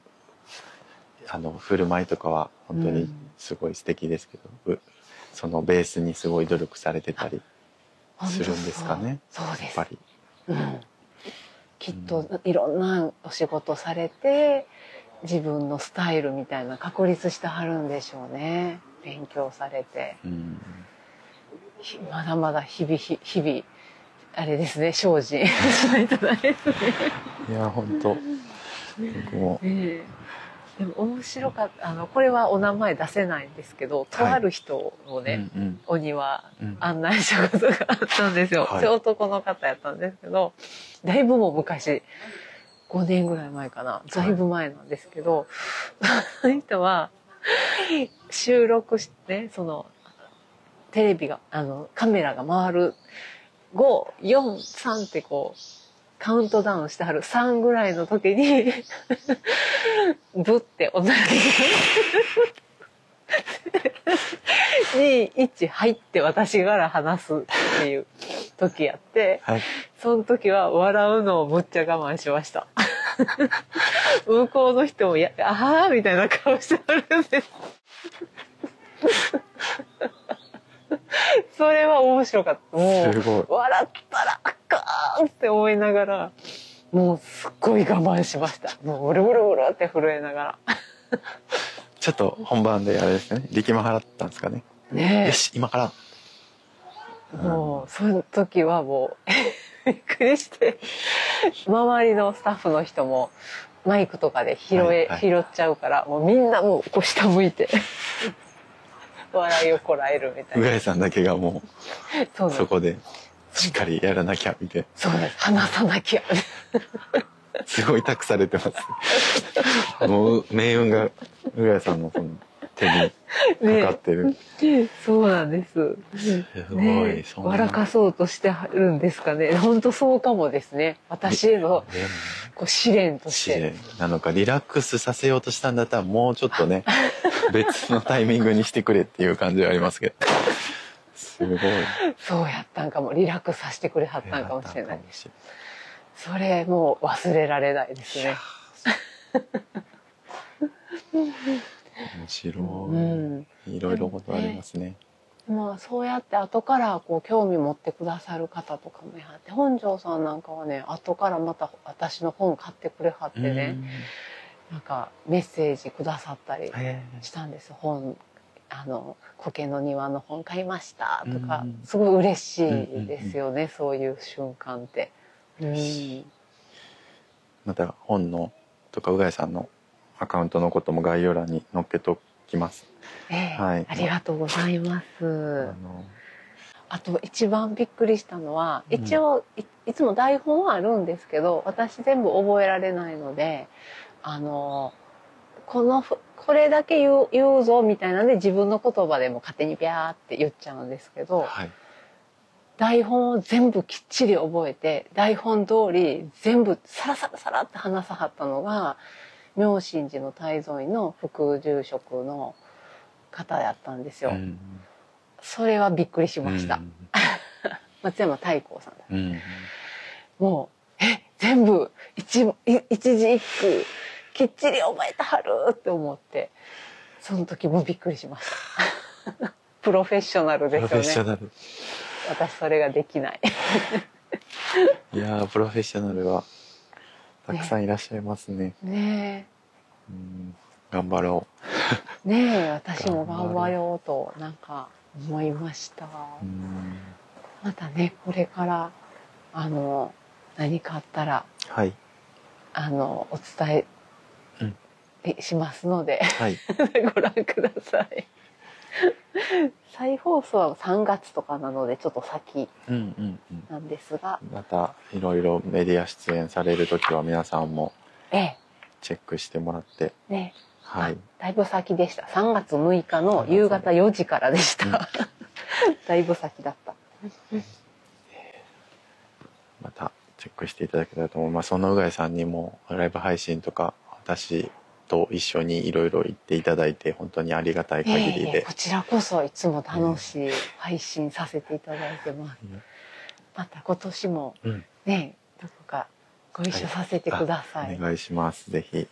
あの振る舞いとかは本当にすごい素敵ですけど、うん、そのベースにすごい努力されてたりするんですかね。そうです。やっぱり。うん、きっといろんなお仕事されて自分のスタイルみたいな確立してはるんでしょうね勉強されて、うん、まだまだ日々日々あれですね精進。*laughs* いや本当。僕も、えーでも面白かったあのこれはお名前出せないんですけど、とある人をね、うんうん、お庭案内したことがあったんですよ、はい、男の方やったんですけどだいぶもう昔5年ぐらい前かな。だいぶ前なんですけど、*laughs* はい、その人は収録してそのテレビがあのカメラが回る543ってこうカウントダウンしてはる3ぐらいの時にブって同じに1入って私から話すっていう時やって、はい、その時は笑うのをむっちゃ我慢しました。向こうの人もや、ああみたいな顔してはるんです。*laughs* それは面白かった。もう、笑ったらあかんって思いながら、もうすっごい我慢しました。もうブルブルブルって震えながら。ちょっと本番であれですね、力ま払ったんですかね。ねよし、今から。もう、その時はもう *laughs* びっくりして、周りのスタッフの人も、マイクとかで拾え、はいはい、拾っちゃうから、もうみんなもうこう下向いて笑いをこらえるみたいな。上井さんだけがもう、そこで、しっかりやらなきゃ、みたいな。そうです。話さなきゃ。すごい託されてます。もう、命運が、上井さんのその、手にかかってる、ね、そうなんです。すごい、ね、笑かそうとしてるんですかね。本当そうかもですね。私へのこう試練として。試練なのかリラックスさせようとしたんだったらもうちょっとね *laughs* 別のタイミングにしてくれっていう感じはありますけど。すごい。そうやったんかもリラックスさせてくれはったんかもしれない。それもう忘れられないですね。面白い、うん、いろいろことありますね。まあそうやって後からこう興味持ってくださる方とかもやって本庄さんなんかはね後からまた私の本買ってくれはってね、ん、なんかメッセージくださったりしたんです、本あの苔の庭の本買いましたとか、すごい嬉しいですよね、そういう瞬間って。うん、また本のとかうがいさんのアカウントのことも概要欄に載っけときます。えー、はい、ありがとうございます。ああと一番びっくりしたのは一応いいつも台本はあるんですけど私全部覚えられないのであのこのこれだけ言う言うぞみたいなんで自分の言葉でも勝手にビャーって言っちゃうんですけど、はい、台本を全部きっちり覚えて台本通り全部サラサラサラって話さはったのが妙心寺の泰蔵院の副住職の方やったんですよ。うん、それはびっくりしました。うん、*laughs* 松山太閤さん、うん、もう、え一一字一句きっちり覚えてはるって思ってその時もびっくりしました。*laughs* プロフェッショナルですよね。私それができない。*laughs* いやプロフェッショナルはたくさんいらっしゃいますね。ね。うん頑張ろう。ねえ私も頑張ろうとなんか思いました。またねこれからあの何かあったら、はい、あのお伝えしますので、はい、*laughs* ご覧ください。再放送は3月とかなのでちょっと先なんですが、うん。うんうん、またいろいろメディア出演される時は皆さんもチェックしてもらって、ええ、ね。はい、だいぶ先でした。3月6日の夕方4時からでした、うん、*laughs* だいぶ先だった。またチェックしていただけたらと思います。そのうがいさんにもライブ配信とか私と一緒にいろいろ言っていただいて本当にありがたい限りで、えー、こちらこそいつも楽しい配信させていただいてます、うん、また今年もね、うん、どこかご一緒させてください、はい、お願いします。ぜひ。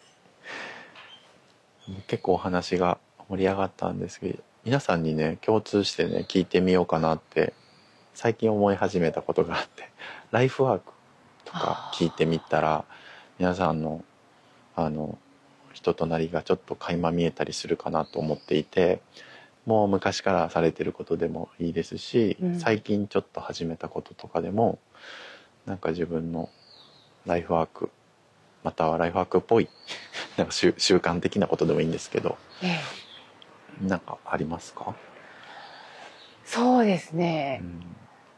結構お話が盛り上がったんですけど皆さんにね共通してね聞いてみようかなって最近思い始めたことがあってライフワークとか聞いてみたら皆さんのあの人となりがちょっと垣間見えたりするかなと思っていてもう昔からされてることでもいいですし、うん、最近ちょっと始めたこととかでもなんか自分のライフワークまたはライフワークっぽい *laughs* なんか習慣的なことでもいいんですけど、ええ、なんかありますか？そうですね、うん、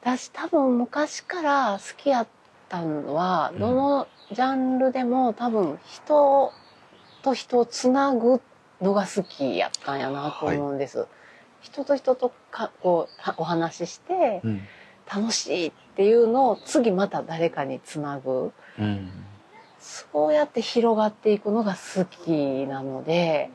私多分昔から好きやったのは、どのジャンルでも多分人と人をつなぐのが好きやったんやなと思うんです。はい、人と人とかこうお話しして、楽しいっていうのを次また誰かにつなぐ、うん、そうやって広がっていくのが好きなので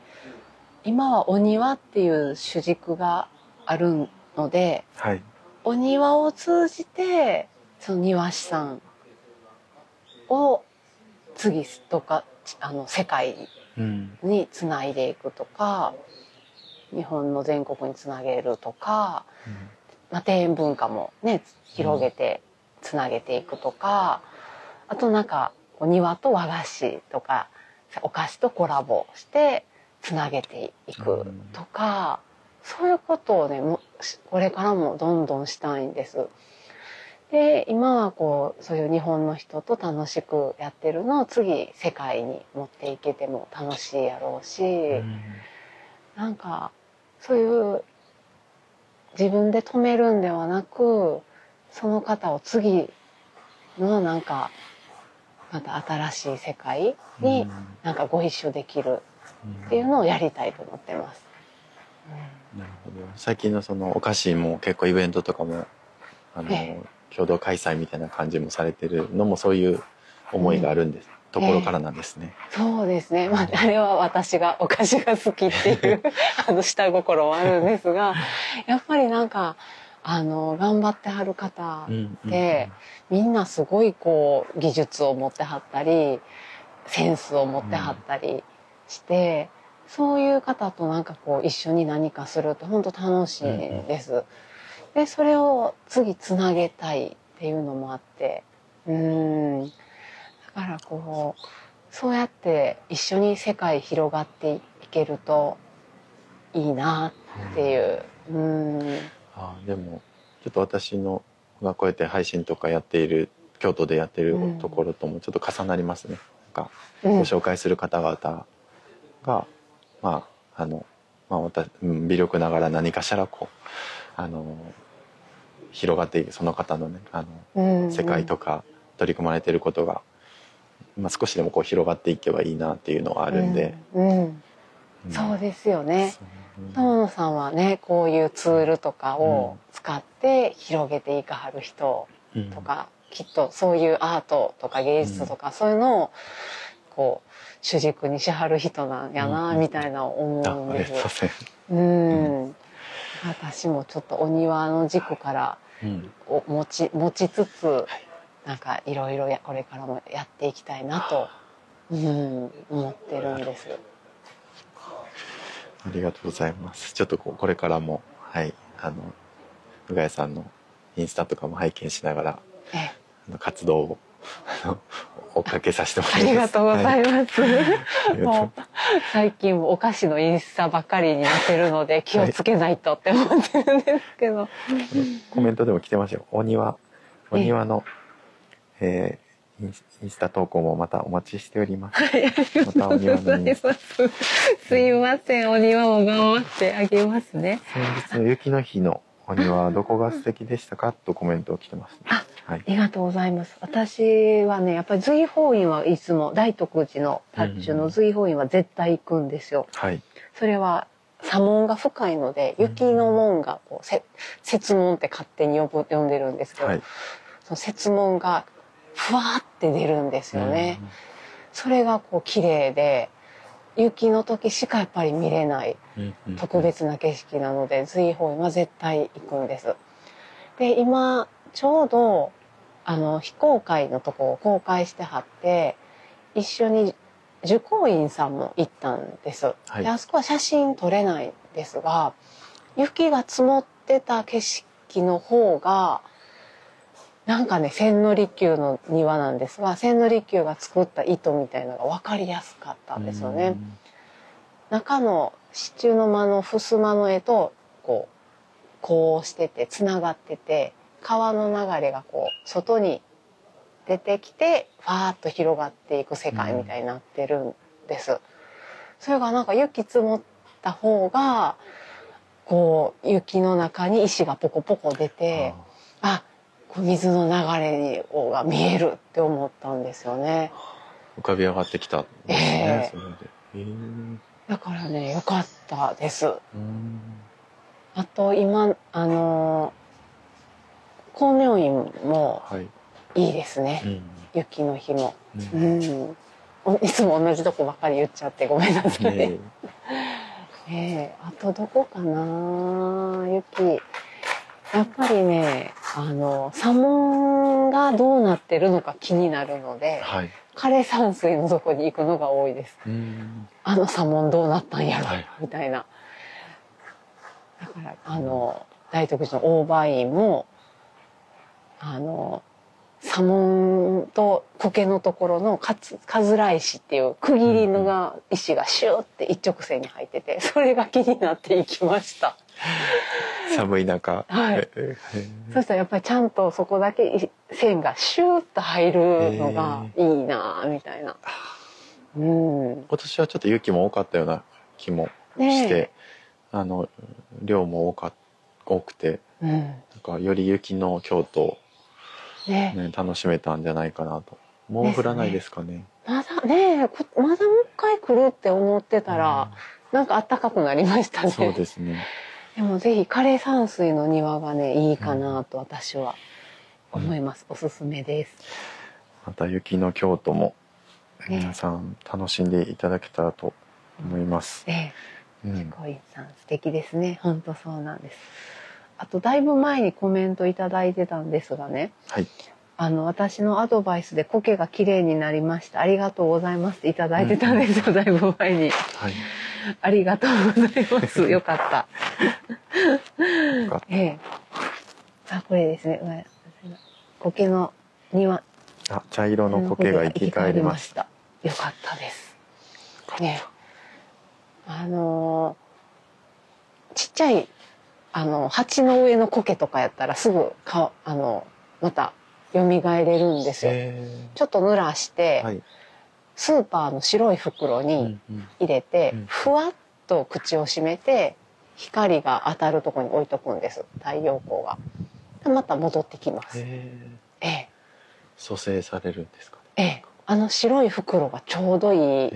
今はお庭っていう主軸があるので、はい、お庭を通じてその庭師さんを次とかあの世界につないでいくとか、うん、日本の全国につなげるとか、うん、まあ、庭園文化もね広げてつなげていくとか、あとなんか庭と和菓子とかお菓子とコラボしてつなげていくとか、そういうことをねこれからもどんどんしたいんです。で今はこうそういう日本の人と楽しくやってるのを次世界に持っていけても楽しいやろうし、うん、なんかそういう自分で止めるんではなくその方を次のなんかまた新しい世界になんかご一緒できるっていうのをやりたいと思ってます。うん、なるほど。最近のそのお菓子も結構イベントとかもあの、共同開催みたいな感じもされてるのもそういう思いがあるんです、うん、ところからなんですね。えー、そうですね。まあ、あれは私がお菓子が好きっていう *laughs* あの下心はあるんですが、やっぱりなんか、あの、頑張ってはる方で、みんなすごいこう、技術を持ってはったり、センスを持ってはったりして、うん、そういう方となんかこう、一緒に何かすると本当楽しいです。うんでそれを次つなげたいっていうのもあって。うん。だからこうそうやって一緒に世界広がっていけるといいなっていう。うん。あでもちょっと私のがこうやって配信とかやっている京都でやってるところともちょっと重なりますね。なんかご紹介する方々が、まああのまあ、私微力ながら何かしらこうあの広がっていくその方のねあの、世界とか取り組まれてることが、まあ、少しでもこう広がっていけばいいなっていうのはあるんで、うんそうですよね。友野さんはねこういうツールとかを使って広げていかはる人とか、きっとそういうアートとか芸術とか、そういうのをこう主軸にしはる人なんやな、みたいな思うんです。うん、私もちょっとお庭の軸からを持ち持ちつつ、なんかいろいろこれからもやっていきたいなと、うん、思ってるんです。ありがとうございます。ちょっとこれからも、はい、あの、うがやさんのインスタとかも拝見しながら、ええ、あの活動を *laughs* 追っかけさせてもらいます。ありがとうございます。もう最近お菓子のインスタばっかりになってるので気をつけないとって思ってるんですけど。はい、コメントでも来てますよ。お庭、お庭の、えー、インスタ投稿もまたお待ちしております。はい、ありがとうございます。すいません、お庭も頑張ってあげますね。先日の雪の日のお庭どこが素敵でしたか？とコメントを来てます、ね、あ、はい、ありがとうございます。私はね、やっぱり随法院はいつも大徳寺の達中の随法院は絶対行くんですよ。はい。それは左門が深いので、雪の門がこう、せ、雪門って勝手に呼ぶ、呼んでるんですけど、はい、その雪門がふわーって出るんですよね。それがこう綺麗で、雪の時しかやっぱり見れない特別な景色なので、随法院は絶対行くんです。で、今、ちょうど、あの、非公開のとこを公開してはって、一緒に受講員さんも行ったんです。はい、であそこは写真撮れないんですが、雪が積もってた景色の方が、なんかね、千利休の庭なんですが、千利休が作った糸みたいなのが分かりやすかったんですよね。中の支柱の間の襖の絵と、こう、こうしてて、繋がってて、川の流れがこう、外に出てきて、ファーッと広がっていく世界みたいになってるんです。それがなんか雪積もった方が、こう、雪の中に石がポコポコ出て、あ、水の流れが見えるって思ったんですよね。浮かび上がってきたんですね、えー、えー、だからね、よかったです。あと今、あのー、光明院もいいですね。はいうん、雪の日も、うん、うん。いつも同じとこばっかり言っちゃってごめんなさい。えー、*laughs* えー、あとどこかな？雪。やっぱりね、あの、砂門がどうなってるのか気になるので、はい、枯山水の底に行くのが多いです。あの砂門どうなったんやろ、はい、みたいな。だから、あの、大徳寺の大梅院も、あの、砂門と苔のところのかつ、かずら石っていう区切りのが、石がシューって一直線に入ってて、*laughs* それが気になっていきました。寒い中。はい。そしたらやっぱりちゃんとそこだけ線がシューッと入るのがいいなみたいな。うん。今年はちょっと雪も多かったような気もして、ね、あの、量も多か多くて、うん、なんかより雪の京都をね、ね、楽しめたんじゃないかなと。もう降らないですかね。ね。まだね、まだもう一回来るって思ってたら、うん、なんか暖かくなりましたね。そうですね。でもぜひ枯山水の庭がねいいかなと私は思います、うん、おすすめです。また雪の京都も皆さん楽しんでいただけたらと思います、ええ、うん、さん素敵ですね。本当そうなんですあとだいぶ前にコメントいただいてたんですがね、はい、あの私のアドバイスで苔が綺麗になりましたありがとうございますいただいてたんですよ、うん、だいぶ前に、はいありがとうございます。よかった。ええ。あ、これですね。苔の庭。あ、茶色の苔が生き返りました。よかったです。ね。あのー、ちっちゃい、あの、鉢の上の苔とかやったらすぐか、あの、また蘇れるんですよ。ちょっと濡らして、はいスーパーの白い袋に入れて、ふわっと口を閉めて光が当たるところに置いとくんです太陽光が。また戻ってきます。ええ。蘇生されるんですか、ね、ええ。あの白い袋がちょうどいい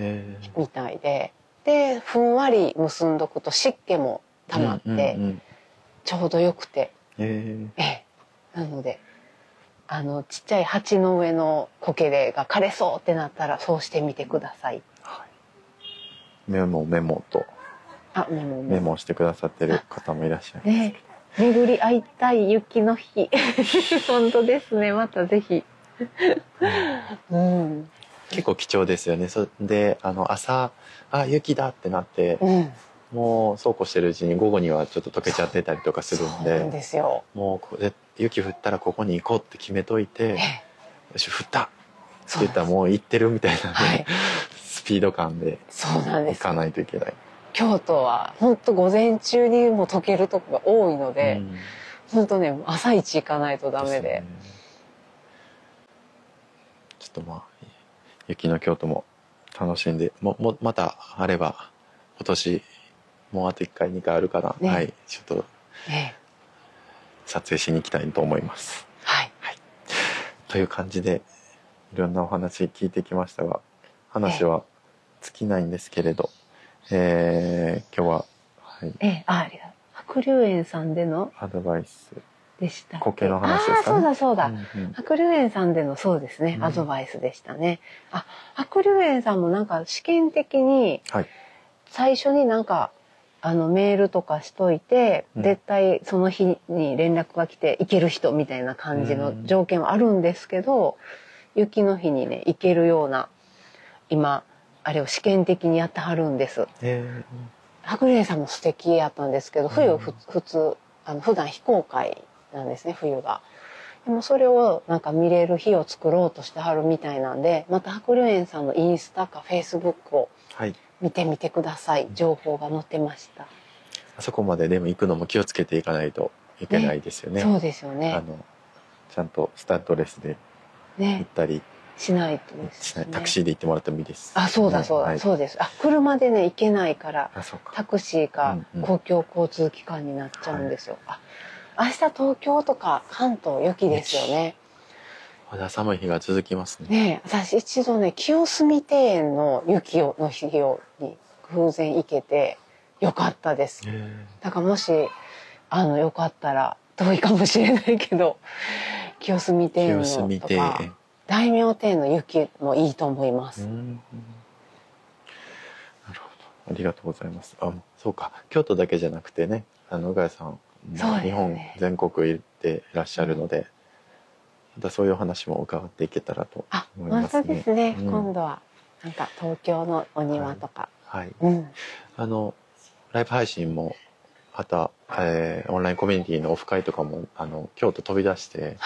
みたいで、でふんわり結んどくと湿気も溜まって、ちょうどよくて、ええ。なのであのちっちゃい鉢の上の苔でが枯れそうってなったらそうしてみてください。はい、メモメモと。あメモメモ。してくださってる方もいらっしゃいます。ね、巡り会いたい雪の日。*laughs* 本当ですね。またぜひ。うん、結構貴重ですよね。そであの朝あ雪だってなって、うん、もうそうこうしてるうちに午後にはちょっと溶けちゃってたりとかするんでですよ。もうこれ雪降ったらここに行こうって決めといてよし降った！って言ったらもう行ってるみたいなね、はい、スピード感で行かないといけない。京都は本当午前中にも溶けるとこが多いので、うん、本当ね朝一行かないとダメで。でね、ちょっとまあ雪の京都も楽しんでももまたあれば今年もうあと1回2回あるかな、ね、はい。ちょっと、撮影しに行きたいと思います。はい、はい、という感じでいろんなお話聞いてきましたが話は尽きないんですけれど、えー、今日は、はい、えあありがとう。白龍園さんでのアドバイス。でした苔の話ですか、ね、あそうだそうだ、うんうん、白龍園さんでのそうですね、アドバイスでしたね。あ白龍園さんもなんか試験的に最初になんかあのメールとかしといて、うん、絶対その日に連絡が来て行ける人みたいな感じの条件はあるんですけど、うん、雪の日にね行けるような今あれを試験的にやってはるんです。白麗さんも素敵やったんですけど冬ふ、うん、普通あの普段非公開なんですね冬が。でもそれをなんか見れる日を作ろうとしてはるみたいなんでまた白龍園さんのインスタかフェイスブックを見てみてください、情報が載ってました。あそこまででも行くのも気をつけていかないといけないですよね、ね、そうですよね。あのちゃんとスタッドレスで行ったり、ね、しないとです、ね、タクシーで行ってもらってもいいです。あ、そうだそうだ、はい、そうです。あ、車でね行けないからタクシーか公共交通機関になっちゃうんですよ。うんうん、あ、明日東京とか関東雪ですよね。まだ寒い日が続きますね。ね私一度ね清澄庭園の雪をの日をに偶然行けてよかったです。だからもしあのよかったら遠いかもしれないけど清澄庭園のとか大名庭園の雪もいいと思います。なるほどありがとうございます。あそうか京都だけじゃなくてねあの宇賀谷さん、ね、日本全国行ってらっしゃるので。またそういう話も伺っていけたらと思いますね。本当ですね、うん、今度はなんか東京のお庭とか。はい。はい、うん、あのライブ配信もまた、えー、オンラインコミュニティのオフ会とかもあの京都飛び出して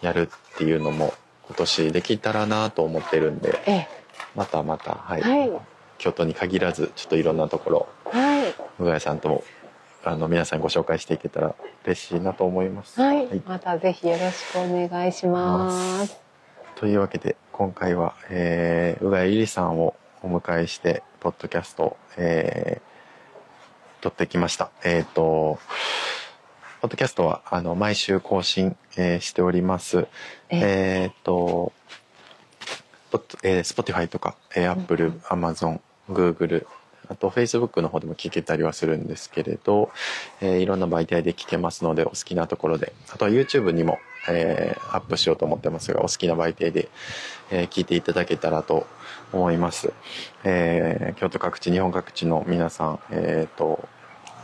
やるっていうのも今年できたらなと思ってるんで、ええ、またまた、はい、はい、京都に限らずちょっといろんなところ、はい、向谷さんともあの皆さんご紹介していけたら嬉しいなと思います。はい、はい、またぜひよろしくお願いします。というわけで今回は、えー、宇賀ゆりさんをお迎えしてポッドキャスト、えー、撮ってきました。えっ、ー、とポッドキャストはあの毎週更新、えー、しております。えっ、ー、と、えー、Spotify とか、えー、Apple、Amazon、Google、あと Facebook の方でも聞けたりはするんですけれど、えー、いろんな媒体で聞けますのでお好きなところで。あとは YouTube にも、えー、アップしようと思ってますがお好きな媒体で、えー、聞いていただけたらと思います、え、京都各地日本各地の皆さん、えーと、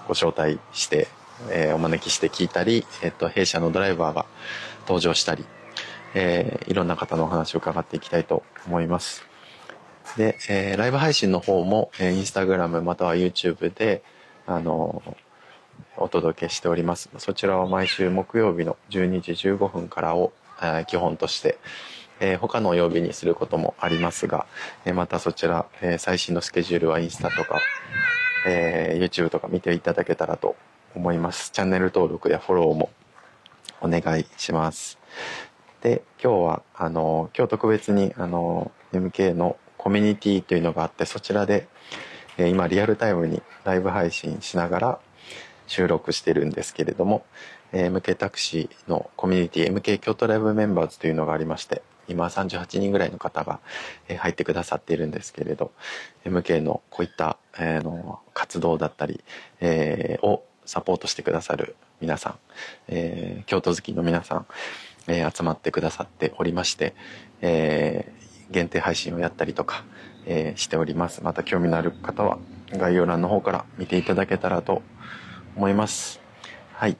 ご招待して、え、お招きして聞いたり、えーと、弊社のドライバーが登場したり、え、いろんな方のお話を伺っていきたいと思います。で、えー、ライブ配信の方も、えー、インスタグラムまたは YouTube で、あのー、お届けしております。そちらは毎週木曜日の12時15分からを、えー、基本として、えー、他の曜日にすることもありますが、えー、またそちら、えー、最新のスケジュールはインスタとか、えー、YouTube とか見ていただけたらと思います。チャンネル登録やフォローもお願いします。で、今日は、あの、今日特別に、あの、MK のコミュニティというのがあってそちらで、え今リアルタイムにライブ配信しながら収録してるんですけれども、え MK タクシーのコミュニティ MK 京都ライブメンバーズというのがありまして今38人ぐらいの方が入ってくださっているんですけれど MK のこういった、えの活動だったり、えをサポートしてくださる皆さん、え京都好きの皆さん、え集まってくださっておりまして、え限定配信をやったりとか、えー、しております。また興味のある方は概要欄の方から見ていただけたらと思います。はい。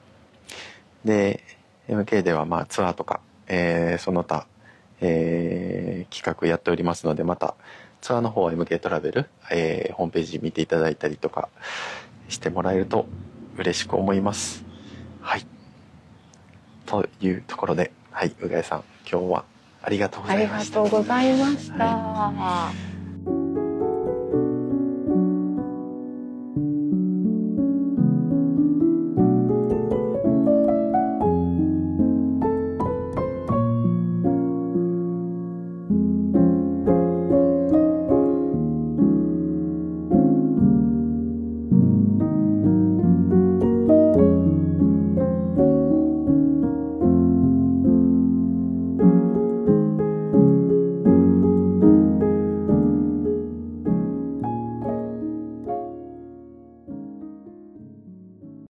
で、MK ではまあツアーとか、えー、その他、えー、企画やっておりますのでまたツアーの方は MK トラベル、えー、ホームページ見ていただいたりとかしてもらえると嬉しく思います。はい。というところで、はい、うがいさん、今日はありがとうございました。